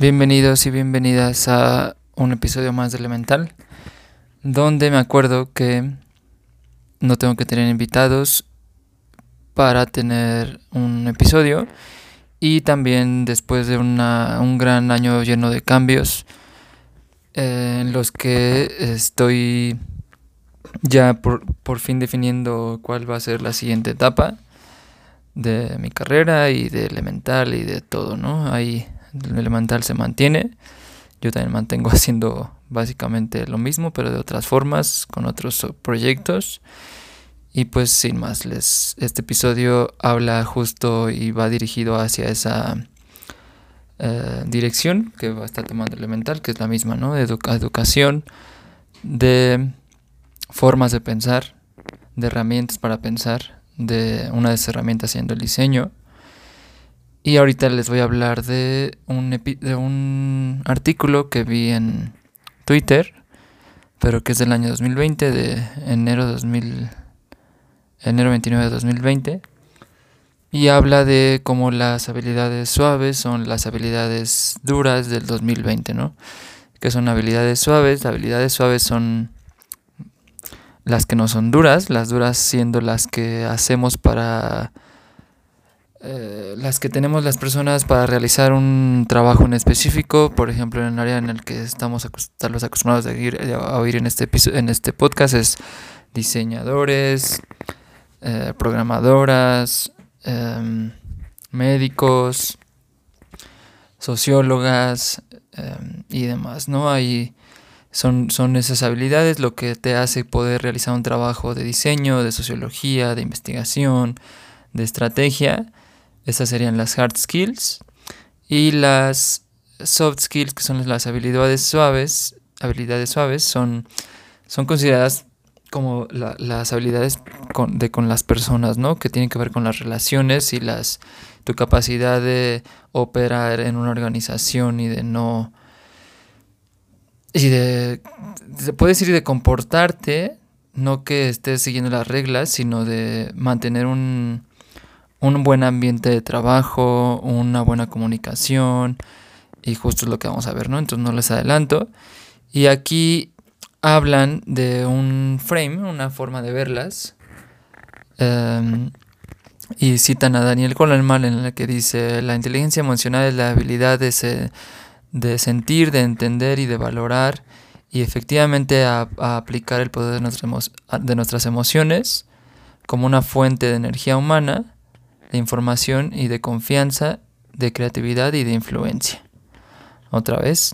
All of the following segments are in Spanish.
Bienvenidos y bienvenidas a un episodio más de Elemental, donde me acuerdo que no tengo que tener invitados para tener un episodio y también después de un gran año lleno de cambios eh, en los que estoy ya por, por fin definiendo cuál va a ser la siguiente etapa de mi carrera y de elemental y de todo, ¿no? Ahí el elemental se mantiene. Yo también mantengo haciendo básicamente lo mismo, pero de otras formas, con otros proyectos. Y pues sin más, les, este episodio habla justo y va dirigido hacia esa eh, dirección que va a estar tomando elemental, que es la misma, ¿no? De educación, de formas de pensar, de herramientas para pensar, de una de esas herramientas siendo el diseño y ahorita les voy a hablar de un, artículo que vi en Twitter, pero que es del año 2020, de enero, 2000, enero 29 de 2020. Y habla de cómo las habilidades suaves son las habilidades duras del 2020, ¿no? Que son habilidades suaves. habilidades suaves son las que no son duras, las duras siendo las que hacemos para eh, las que tenemos las personas para realizar un trabajo en específico, por ejemplo, en el área en el que estamos acostumbrados a, oír en este, en este podcast es diseñadores, eh, programadoras, em, médicos, sociólogas em, y demás, ¿no? Ahí son, son esas habilidades lo que te hace poder realizar un trabajo de diseño, de sociología, de investigación, de estrategia esas serían las hard skills. Y las soft skills, que son las habilidades suaves, habilidades suaves, son, son consideradas como las habilidades con, de con las personas, ¿no? Que tienen que ver con las relaciones y las tu capacidad de operar en una organización y de no y de, de puedes ir de comportarte, no que estés siguiendo las reglas, sino de mantener un un buen ambiente de trabajo, una buena comunicación y justo es lo que vamos a ver, ¿no? Entonces no les adelanto. Y aquí hablan de un frame, una forma de verlas. Em, y citan a Daniel Goleman en la que dice, la inteligencia emocional es la habilidad de, de sentir, de entender y de valorar y efectivamente a, aplicar el poder de, de nuestras emociones como una fuente de energía humana de información y de confianza, de creatividad y de influencia. Otra vez,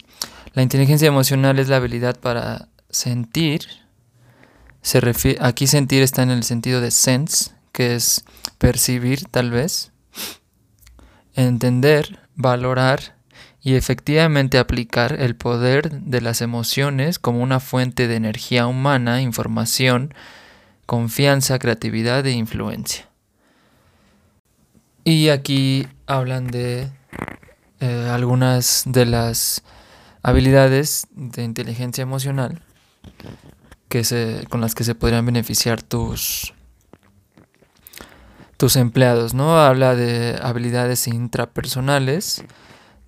la inteligencia emocional es la habilidad para sentir. Se aquí sentir está en el sentido de sense, que es percibir tal vez, entender, valorar y efectivamente aplicar el poder de las emociones como una fuente de energía humana, información, confianza, creatividad e influencia. Y aquí hablan de eh, algunas de las habilidades de inteligencia emocional que se, con las que se podrían beneficiar tus, tus empleados, ¿no? Habla de habilidades intrapersonales,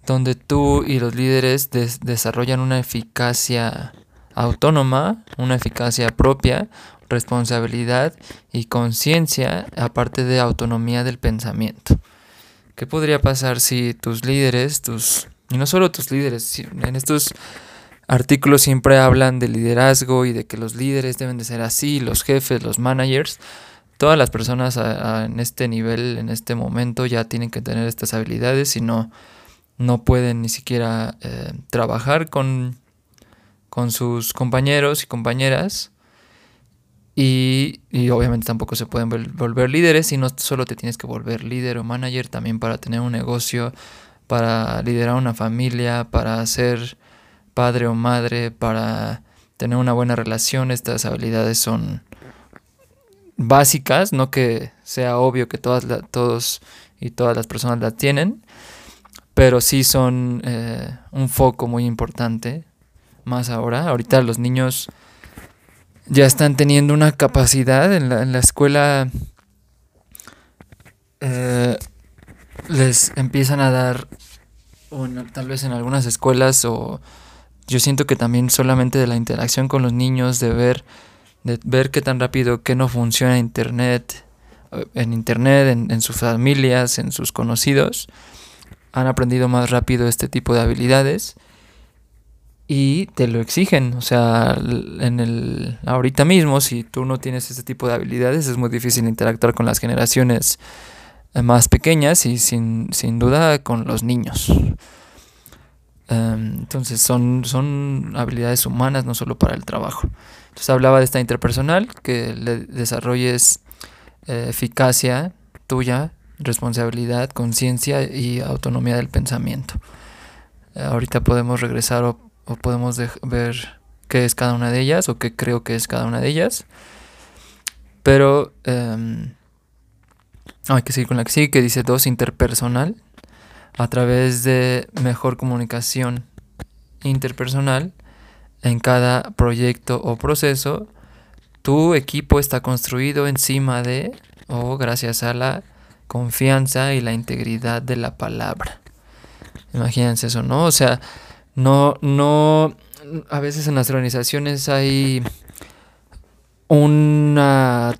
donde tú y los líderes desarrollan una eficacia autónoma, una eficacia propia, responsabilidad y conciencia, aparte de autonomía del pensamiento. ¿Qué podría pasar si tus líderes, tus y no solo tus líderes, en estos artículos siempre hablan de liderazgo y de que los líderes deben de ser así, los jefes, los managers, todas las personas en este nivel, en este momento ya tienen que tener estas habilidades y no, no pueden ni siquiera eh, trabajar con, con sus compañeros y compañeras y, obviamente tampoco se pueden volver líderes y no solo te tienes que volver líder o manager, también para tener un negocio, para liderar una familia, para ser padre o madre, para tener una buena relación. Estas habilidades son básicas, no que sea obvio que todas todos y todas las personas las tienen, pero sí son eh, un foco muy importante. Más ahora, ahorita los niños ya están teniendo una capacidad en la, en la escuela. Eh, les empiezan a dar o tal vez en algunas escuelas, o yo siento que también solamente de la interacción con los niños, de ver, de ver qué tan rápido, qué no funciona internet, eh, en internet, en sus familias, en sus conocidos, han aprendido más rápido este tipo de habilidades y te lo exigen. O sea, en el ahorita mismo, si tú no tienes este tipo de habilidades, es muy difícil interactuar con las generaciones eh, más pequeñas y sin, sin duda con los niños. Em, entonces son, son habilidades humanas, no solo para el trabajo. Entonces hablaba de esta interpersonal, que le desarrolles eh, eficacia tuya, responsabilidad, conciencia y autonomía del pensamiento. ahorita podemos regresar o o podemos ver qué es cada una de ellas o qué creo que es cada una de ellas. Pero em, hay que seguir con la que sigue, que dice dos, interpersonal. A través de mejor comunicación interpersonal en cada proyecto o proceso, tu equipo está construido encima de o gracias a la confianza y la integridad de la palabra. Imagínense eso, ¿no? O sea, no, no, a veces en las organizaciones hay un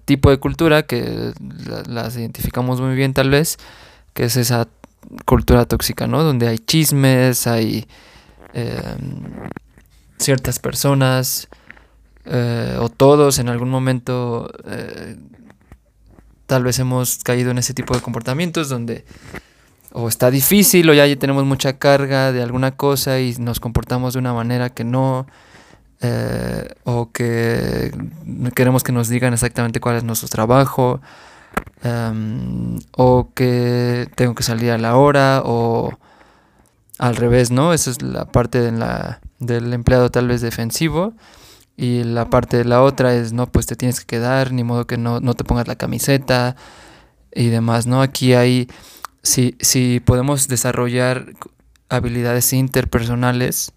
tipo de cultura que las identificamos muy bien tal vez, que es esa cultura tóxica, ¿no? Donde hay chismes, hay em, ciertas personas eh, o todos en algún momento eh, tal vez hemos caído en ese tipo de comportamientos donde o está difícil o ya tenemos mucha carga de alguna cosa y nos comportamos de una manera que no, eh, o que queremos que nos digan exactamente cuál es nuestro trabajo, em, o que tengo que salir a la hora, o al revés, ¿no? Esa es la parte de la, del empleado tal vez defensivo. Y la parte de la otra es, no, pues te tienes que quedar, ni modo que no, no te pongas la camiseta y demás, ¿no? Aquí hay si, podemos desarrollar habilidades interpersonales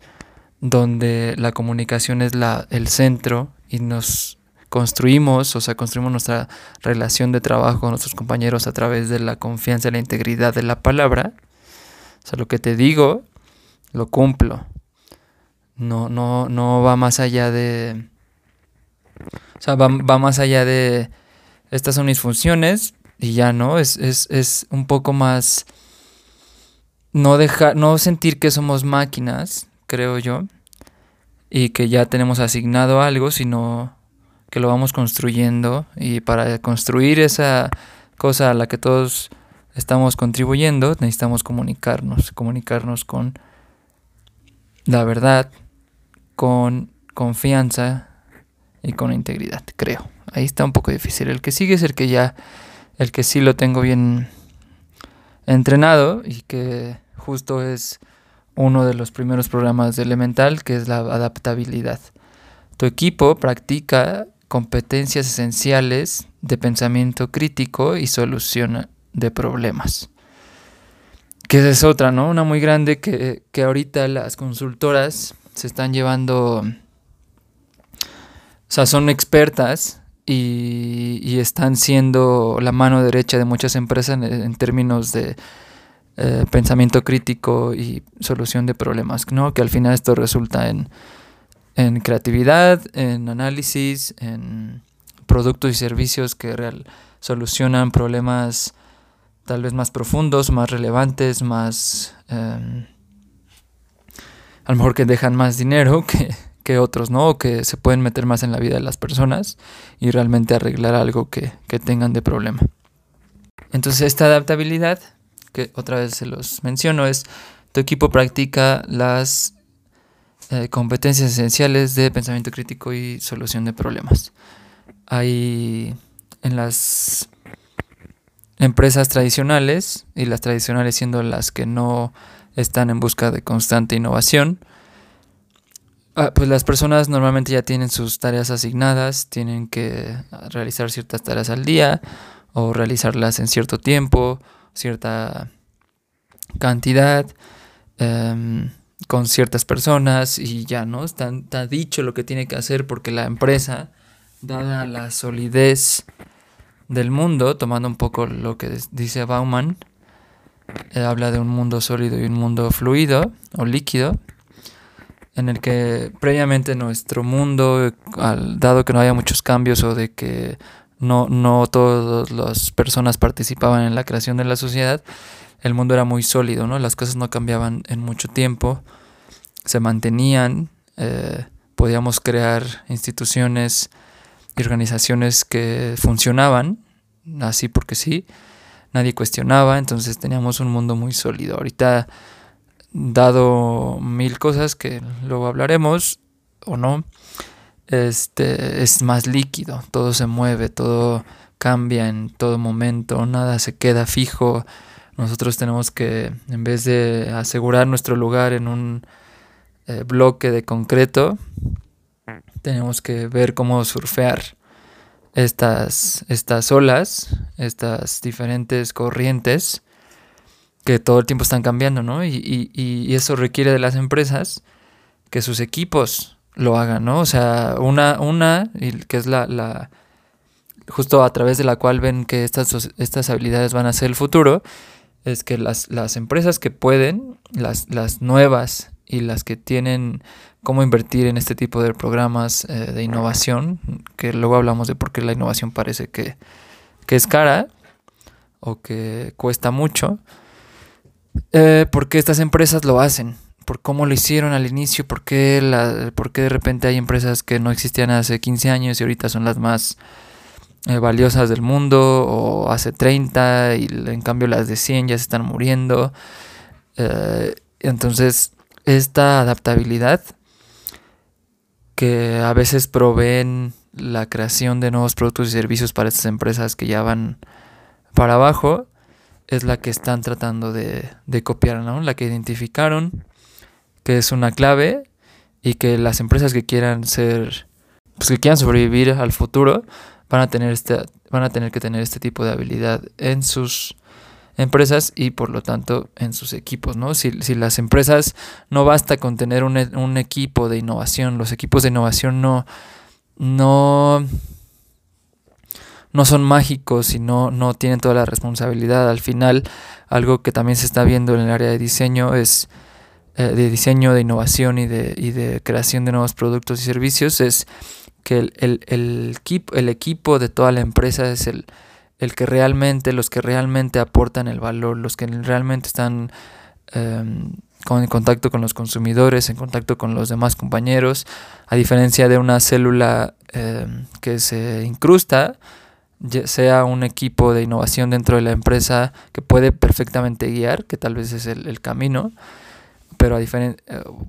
donde la comunicación es la, el centro y nos construimos, o sea, construimos nuestra relación de trabajo con nuestros compañeros a través de la confianza y la integridad de la palabra. O sea, lo que te digo, lo cumplo. No, no, no va más allá de. O sea, va, va más allá de. Estas son mis funciones, y ya no, es, es, es un poco más no dejar, no sentir que somos máquinas, creo yo, y que ya tenemos asignado algo, sino que lo vamos construyendo y para construir esa cosa a la que todos estamos contribuyendo, necesitamos comunicarnos, comunicarnos con la verdad, con confianza y con integridad, creo. Ahí está un poco difícil. El que sigue es el que ya el que sí lo tengo bien entrenado y que justo es uno de los primeros programas de Elemental, que es la adaptabilidad. Tu equipo practica competencias esenciales de pensamiento crítico y solución de problemas. Que es otra, ¿no? Una muy grande que, que ahorita las consultoras se están llevando, o sea, son expertas y, están siendo la mano derecha de muchas empresas en, términos de eh, pensamiento crítico y solución de problemas, ¿no? Que al final esto resulta en, en creatividad, en análisis, en productos y servicios que real, solucionan problemas tal vez más profundos, más relevantes, más... Em, a lo mejor que dejan más dinero que, que otros, ¿no? O que se pueden meter más en la vida de las personas y realmente arreglar algo que, tengan de problema. Entonces esta adaptabilidad, que otra vez se los menciono, es tu equipo practica las eh, competencias esenciales de pensamiento crítico y solución de problemas. Hay en las empresas tradicionales, y las tradicionales siendo las que no están en busca de constante innovación, Ah, pues las personas normalmente ya tienen sus tareas asignadas, tienen que realizar ciertas tareas al día o realizarlas en cierto tiempo, cierta cantidad, em, con ciertas personas y ya, ¿no? Está, dicho lo que tiene que hacer porque la empresa, dada la solidez del mundo, tomando un poco lo que dice Bauman, eh, habla de un mundo sólido y un mundo fluido o líquido, en el que previamente nuestro mundo, dado que no había muchos cambios o de que no, no todas las personas participaban en la creación de la sociedad, el mundo era muy sólido, ¿no? Las cosas no cambiaban en mucho tiempo, se mantenían, eh, podíamos crear instituciones y organizaciones que funcionaban, así porque sí, nadie cuestionaba, entonces teníamos un mundo muy sólido. Ahorita, dado mil cosas que luego hablaremos o no, este es más líquido, todo se mueve, todo cambia en todo momento, nada se queda fijo. Nosotros tenemos que, en vez de asegurar nuestro lugar en un eh, bloque de concreto, tenemos que ver cómo surfear estas, estas olas, estas diferentes corrientes que todo el tiempo están cambiando, ¿no? Y, y, eso requiere de las empresas que sus equipos lo hagan, ¿no? O sea, una, una que es la, la, justo a través de la cual ven que estas, estas habilidades van a ser el futuro, es que las, las empresas que pueden, las, las nuevas y las que tienen cómo invertir en este tipo de programas eh, de innovación, que luego hablamos de por qué la innovación parece que, es cara o que cuesta mucho, eh, porque estas empresas lo hacen, por cómo lo hicieron al inicio, por qué, la, por qué de repente hay empresas que no existían hace 15 años y ahorita son las más eh, valiosas del mundo, o hace 30 y en cambio las de 100 ya se están muriendo. entonces, esta adaptabilidad que a veces proveen la creación de nuevos productos y servicios para estas empresas que ya van para abajo, es la que están tratando de, copiar, ¿no? La que identificaron, que es una clave y que las empresas que quieran ser, pues que quieran sobrevivir al futuro, van a tener este, van a tener que tener este tipo de habilidad en sus empresas y por lo tanto en sus equipos, ¿no? Si, las empresas no basta con tener un, un, equipo de innovación, los equipos de innovación no, no, no son mágicos y no, no tienen toda la responsabilidad. Al final, algo que también se está viendo en el área de diseño es eh, de diseño, de innovación y de, y de creación de nuevos productos y servicios, es que el, el, equipo, el equipo de toda la empresa es el, el que realmente, los que realmente aportan el valor, los que realmente están em, en contacto con los consumidores, en contacto con los demás compañeros, a diferencia de una célula em, que se incrusta, sea un equipo de innovación dentro de la empresa que puede perfectamente guiar, que tal vez es el, camino, pero a eh,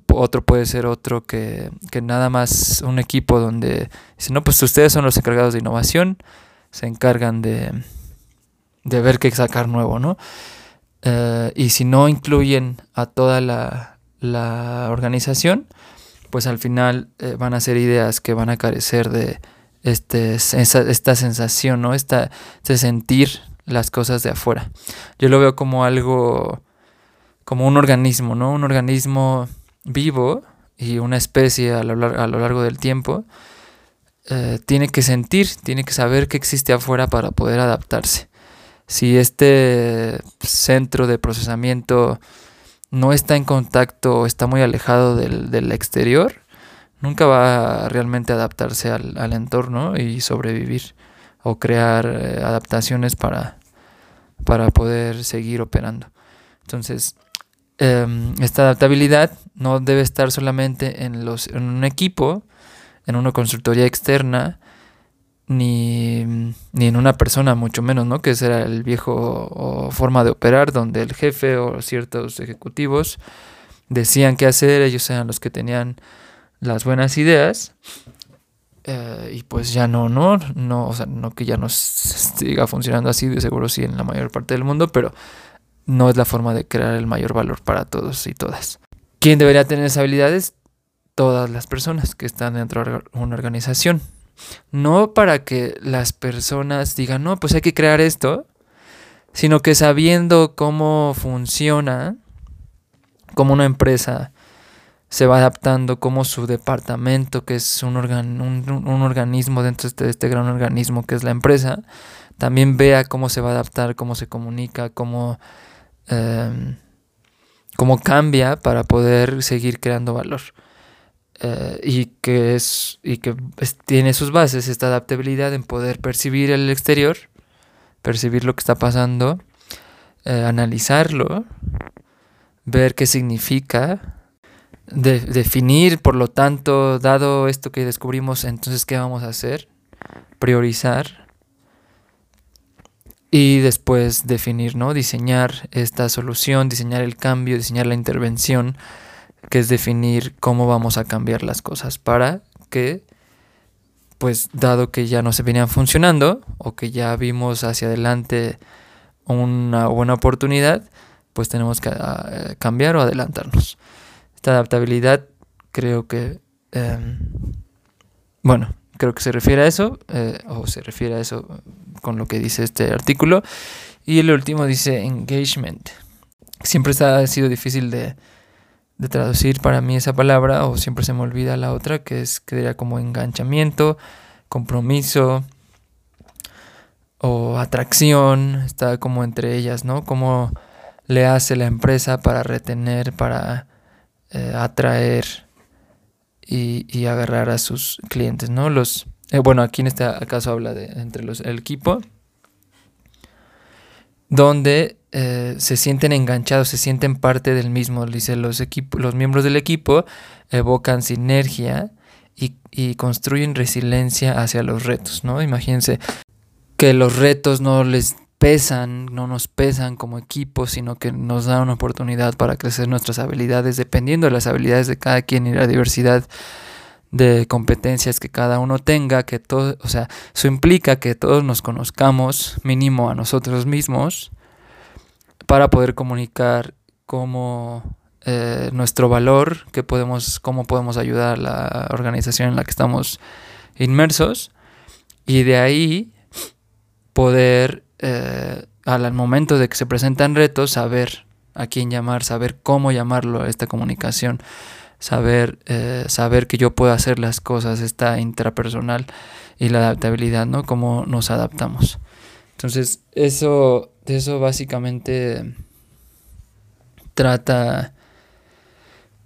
otro puede ser otro que, que nada más un equipo donde dice, no, pues ustedes son los encargados de innovación, se encargan de, de ver qué sacar nuevo, ¿no? Eh, y si no incluyen a toda la, la organización, pues al final eh, van a ser ideas que van a carecer de este, esta sensación, ¿no? Esta, de sentir las cosas de afuera. Yo lo veo como algo, como un organismo, ¿no? Un organismo vivo y una especie a lo, largo del tiempo eh, tiene que sentir, tiene que saber que existe afuera para poder adaptarse. Si este centro de procesamiento no está en contacto o está muy alejado del, exterior, nunca va a realmente adaptarse al, entorno y sobrevivir o crear eh, adaptaciones para, para poder seguir operando. Entonces, em, esta adaptabilidad no debe estar solamente en, los, en un equipo, en una consultoría externa, ni, en una persona, mucho menos, ¿no? Que ese era el viejo forma de operar, donde el jefe o ciertos ejecutivos decían qué hacer, ellos eran los que tenían las buenas ideas. Eh, y pues ya no, no, no, o sea, no que ya no siga funcionando así, de seguro sí en la mayor parte del mundo, pero no es la forma de crear el mayor valor para todos y todas. ¿Quién debería tener esas habilidades? todas las personas que están dentro de una organización. No para que las personas digan, no, pues hay que crear esto, sino que sabiendo cómo funciona, cómo una empresa se va adaptando, cómo su departamento, que es un, un, organismo dentro de este, este, gran organismo que es la empresa, también vea cómo se va a adaptar, cómo se comunica, cómo em, cómo cambia para poder seguir creando valor. Eh, y que, es, y que tiene sus bases esta adaptabilidad en poder percibir el exterior, percibir lo que está pasando, eh, analizarlo, ver qué significa, definir, por lo tanto, dado esto que descubrimos, entonces, ¿qué vamos a hacer? Priorizar y después definir, ¿no? Diseñar esta solución, diseñar el cambio, diseñar la intervención, que es definir cómo vamos a cambiar las cosas para que, pues, dado que ya no se venían funcionando o que ya vimos hacia adelante una buena oportunidad, pues tenemos que ah, cambiar o adelantarnos. Esta adaptabilidad creo que, em, bueno, creo que se refiere a eso, eh, o se refiere a eso con lo que dice este artículo. Y el último dice engagement. Siempre ha sido difícil de, de traducir para mí esa palabra, o siempre se me olvida la otra, que es que diría como enganchamiento, compromiso o atracción, está como entre ellas, ¿no? Cómo le hace la empresa para retener, para eh, atraer y, agarrar a sus clientes, ¿no? Los, eh, bueno, aquí en este caso habla de entre los, el equipo, donde eh, se sienten enganchados, se sienten parte del mismo. Dice, los, los miembros del equipo evocan sinergia y, y, construyen resiliencia hacia los retos, ¿no? Imagínense que los retos no les pesan, no nos pesan como equipo, sino que nos da una oportunidad para crecer nuestras habilidades, dependiendo de las habilidades de cada quien y la diversidad de competencias que cada uno tenga, que todo, o sea, eso implica que todos nos conozcamos mínimo a nosotros mismos para poder comunicar cómo eh, nuestro valor, que podemos, cómo podemos ayudar a la organización en la que estamos inmersos y de ahí poder eh, al momento de que se presentan retos, saber a quién llamar, saber cómo llamarlo a esta comunicación, saber, eh, saber que yo puedo hacer las cosas, esta intrapersonal y la adaptabilidad, ¿no? Cómo nos adaptamos. Entonces, eso, eso básicamente trata...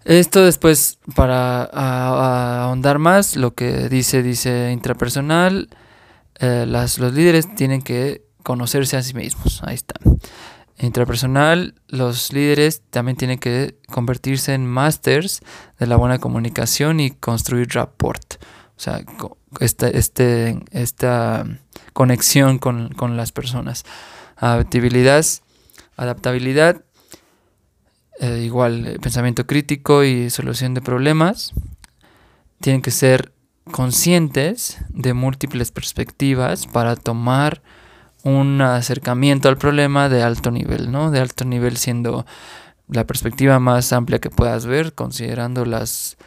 Esto después, para ahondar más, lo que dice, dice intrapersonal, eh, las, los líderes tienen que conocerse a sí mismos. Ahí está. Intrapersonal, los líderes también tienen que convertirse en masters de la buena comunicación y construir rapport. O sea, esta, este, esta conexión con, las personas. Adaptabilidad, adaptabilidad eh, igual eh, pensamiento crítico y solución de problemas. Tienen que ser conscientes de múltiples perspectivas para tomar un acercamiento al problema de alto nivel, ¿no? De alto nivel siendo la perspectiva más amplia que puedas ver, considerando las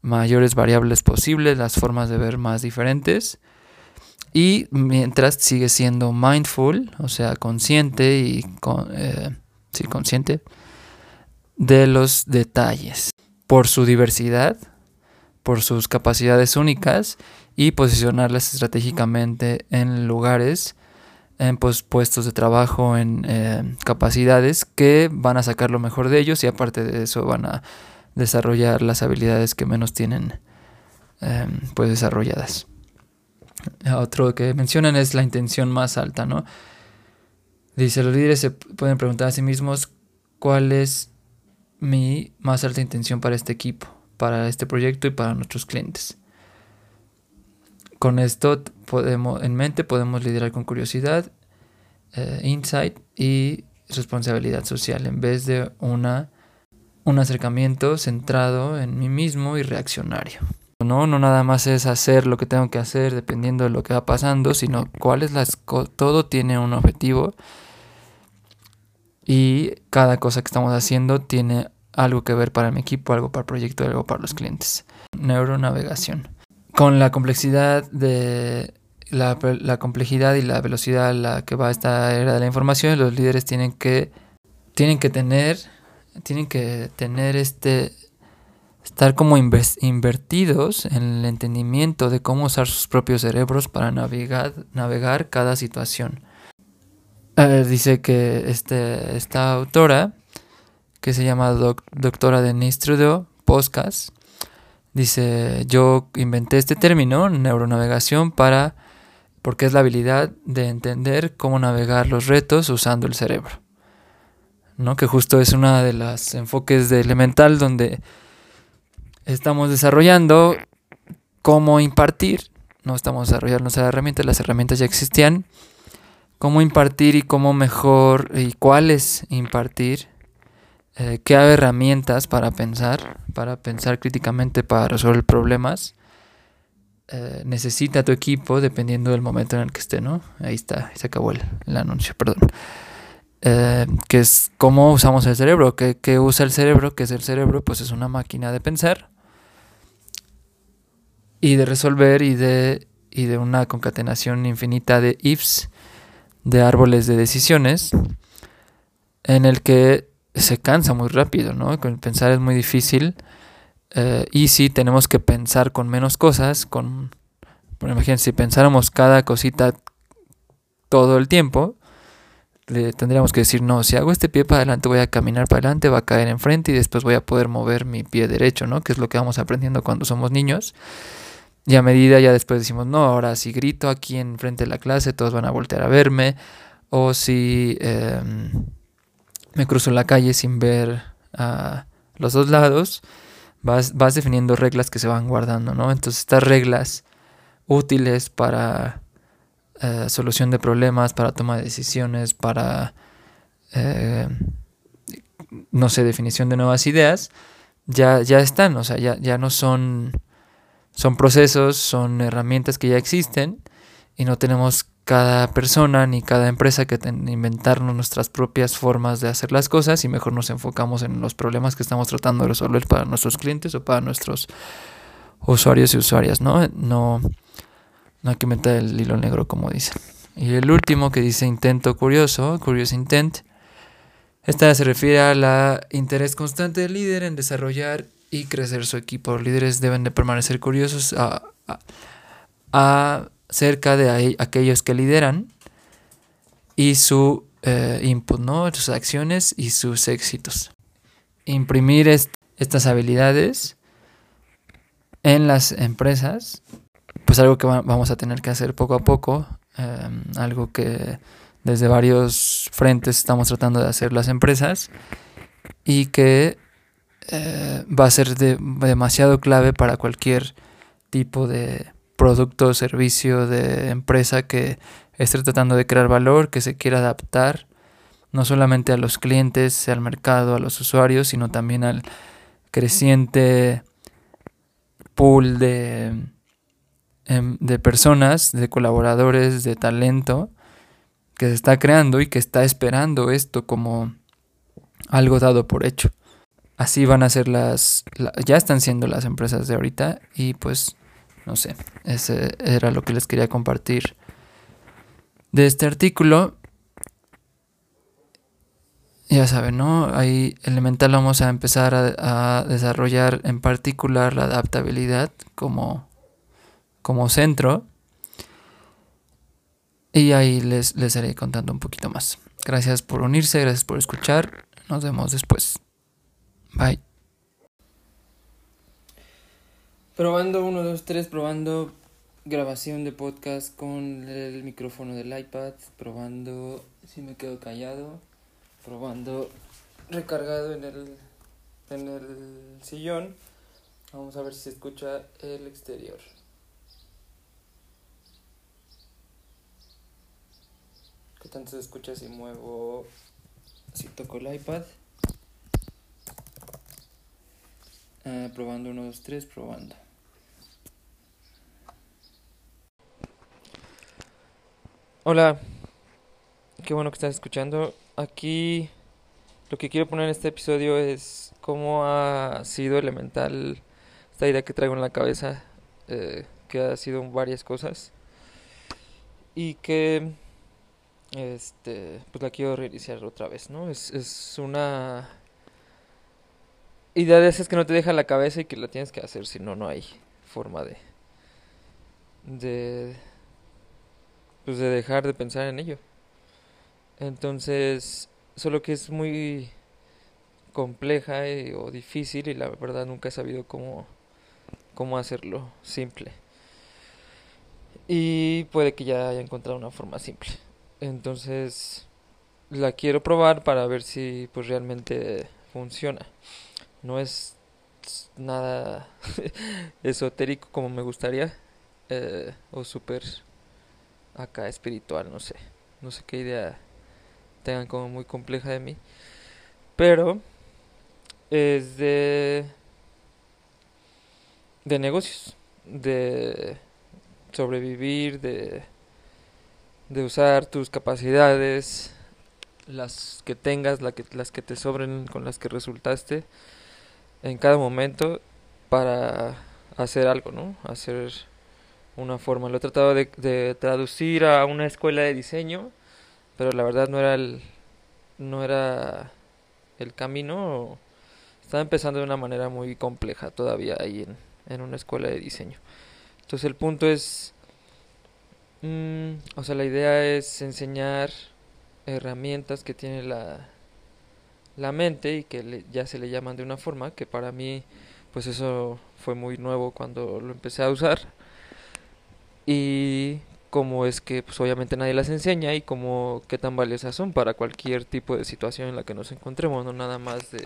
mayores variables posibles, las formas de ver más diferentes. Y mientras sigue siendo mindful, o sea, consciente y eh, sí, consciente de los detalles, por su diversidad, por sus capacidades únicas y posicionarlas estratégicamente en lugares en pues, puestos de trabajo, en eh, capacidades que van a sacar lo mejor de ellos y aparte de eso van a desarrollar las habilidades que menos tienen em, pues desarrolladas. Otro que mencionan es la intención más alta, ¿no? Dice, los líderes se pueden preguntar a sí mismos cuál es mi más alta intención para este equipo, para este proyecto y para nuestros clientes. Con esto podemos, en mente podemos liderar con curiosidad, eh, insight y responsabilidad social en vez de una, un acercamiento centrado en mí mismo y reaccionario. No, no nada más es hacer lo que tengo que hacer dependiendo de lo que va pasando, sino cuál es las todo tiene un objetivo y cada cosa que estamos haciendo tiene algo que ver para mi equipo, algo para el proyecto, algo para los clientes. Neuronavegación con la complejidad de la, complejidad y la velocidad a la que va esta era de la información, los líderes tienen que tienen que tener tienen que tener este estar como invertidos en el entendimiento de cómo usar sus propios cerebros para navegar, cada situación. dice que este, esta autora, que se llama doctora Denise Trudeau, Podcast, dice, yo inventé este término, neuronavegación, para porque es la habilidad de entender cómo navegar los retos usando el cerebro. ¿no? Que justo es uno de los enfoques de Elemental donde estamos desarrollando cómo impartir, no estamos desarrollando las herramientas, las herramientas ya existían, cómo impartir y cómo mejor y cuáles impartir, eh, qué herramientas para pensar, para pensar críticamente, para resolver problemas. Eh, necesita tu equipo dependiendo del momento en el que esté, ¿no? Ahí está, se acabó el, anuncio, perdón. Eh, que es cómo usamos el cerebro, ¿Qué, ¿Qué, usa el cerebro, ¿Qué es el cerebro, pues es una máquina de pensar y de resolver y de, y de una concatenación infinita de ifs, de árboles de decisiones, en el que se cansa muy rápido, ¿no? Pensar es muy difícil. Eh, y si tenemos que pensar con menos cosas, con, por imagínense, si pensáramos cada cosita todo el tiempo, tendríamos que decir, no, si hago este pie para adelante voy a caminar para adelante, va a caer enfrente y después voy a poder mover mi pie derecho, ¿no? Que es lo que vamos aprendiendo cuando somos niños. Y a medida ya después decimos, no, ahora si grito aquí enfrente de la clase, todos van a voltear a verme. O si em, me cruzo la calle sin ver a los dos lados, vas, vas definiendo reglas que se van guardando, ¿no? Entonces estas reglas útiles para eh, solución de problemas, para toma de decisiones, para, eh, no sé, definición de nuevas ideas, ya, ya están, o sea, ya, ya no son son procesos, son herramientas que ya existen y no tenemos cada persona ni cada empresa que inventarnos nuestras propias formas de hacer las cosas y mejor nos enfocamos en los problemas que estamos tratando de resolver para nuestros clientes o para nuestros usuarios y usuarias, ¿no? No, no hay que meter el hilo negro como dicen. Y el último que dice intento curioso, curious intent, esta se refiere a la interés constante del líder en desarrollar y crecer su equipo. Los líderes deben de permanecer curiosos acerca de aquellos que lideran y su eh, input, sus acciones y sus éxitos. Imprimir estas habilidades en las empresas, pues algo que vamos a tener que hacer poco a poco, em, algo que desde varios frentes estamos tratando de hacer las empresas y que eh, va a ser demasiado clave para cualquier tipo de producto servicio de empresa que esté tratando de crear valor, que se quiera adaptar no solamente a los clientes, al mercado, a los usuarios, sino también al creciente pool de, em, de personas, de colaboradores, de talento que se está creando y que está esperando esto como algo dado por hecho. Así van a ser las, ya están siendo las empresas de ahorita y pues no sé, ese era lo que les quería compartir de este artículo. Ya saben, ¿no? Ahí elemental vamos a empezar a, desarrollar en particular la adaptabilidad como, como centro. Y ahí les, les contando un poquito más. Gracias por unirse, gracias por escuchar. Nos vemos después. Bye. Probando 1, 2, 3, probando grabación de podcast con el micrófono del iPad, probando si me quedo callado, probando recargado en el, en el sillón. Vamos a ver si se escucha el exterior. ¿Qué tanto se escucha si muevo, si toco el iPad? Ah, probando, uno, dos, tres, probando. Hola, qué bueno que estás escuchando. Aquí lo que quiero poner en este episodio es cómo ha sido elemental esta idea que traigo en la cabeza, eh, que ha sido varias cosas y que este pues la quiero reiniciar otra vez, ¿no? Es, es una idea de esas que no te deja la cabeza y que la tienes que hacer, si no, no hay forma de. de. Pues de dejar de pensar en ello. Entonces, solo que es muy compleja o difícil y la verdad nunca he sabido cómo, cómo hacerlo simple. Y puede que ya haya encontrado una forma simple. Entonces, la quiero probar para ver si pues realmente funciona. No es nada esotérico como me gustaría eh, o súper acá espiritual, no sé. No sé qué idea tengan como muy compleja de mí. Pero es de de negocios, de sobrevivir, de de usar tus capacidades, las que tengas, la que, las que te sobren, con las que resultaste en cada momento para hacer algo, ¿no? Hacer una forma. Lo he tratado de, de traducir a una escuela de diseño, pero la verdad no era el, no era el camino. Estaba empezando de una manera muy compleja todavía ahí en, en una escuela de diseño. Entonces el punto es, mm, o sea, la idea es enseñar herramientas que tiene la, la mente y que ya se le llaman de una forma que para mí pues eso fue muy nuevo cuando lo empecé a usar y como es que pues obviamente nadie las enseña y como qué tan valiosas son para cualquier tipo de situación en la que nos encontremos, no nada más de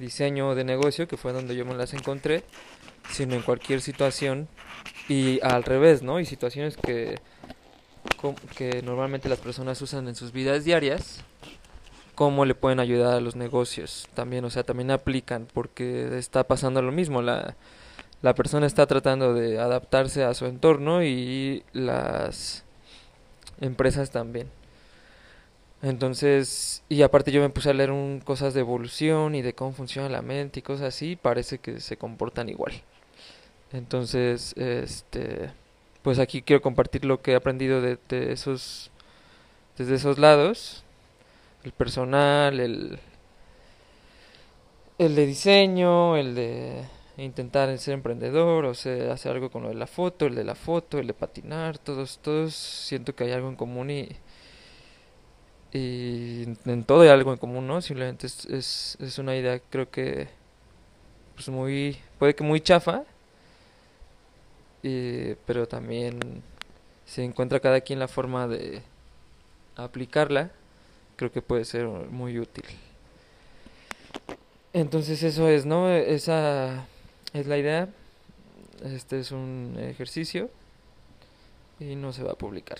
diseño de negocio, que fue donde yo me las encontré, sino en cualquier situación y al revés, ¿no? Y situaciones que que normalmente las personas usan en sus vidas diarias, cómo le pueden ayudar a los negocios también, o sea, también aplican porque está pasando lo mismo, la, la persona está tratando de adaptarse a su entorno y las empresas también. Entonces, y aparte yo me puse a leer un, cosas de evolución y de cómo funciona la mente y cosas así, parece que se comportan igual. Entonces, este pues aquí quiero compartir lo que he aprendido de, esos desde esos lados el personal el el de diseño el de intentar ser emprendedor o sea hacer algo con lo de la foto el de la foto el de patinar todos todos siento que hay algo en común y y en todo hay algo en común no simplemente es, es, una idea creo que pues muy puede que muy chafa pero también se encuentra cada quien la forma de aplicarla, creo que puede ser muy útil. Entonces eso es, ¿no? Esa es la idea. Este es un ejercicio y no se va a publicar.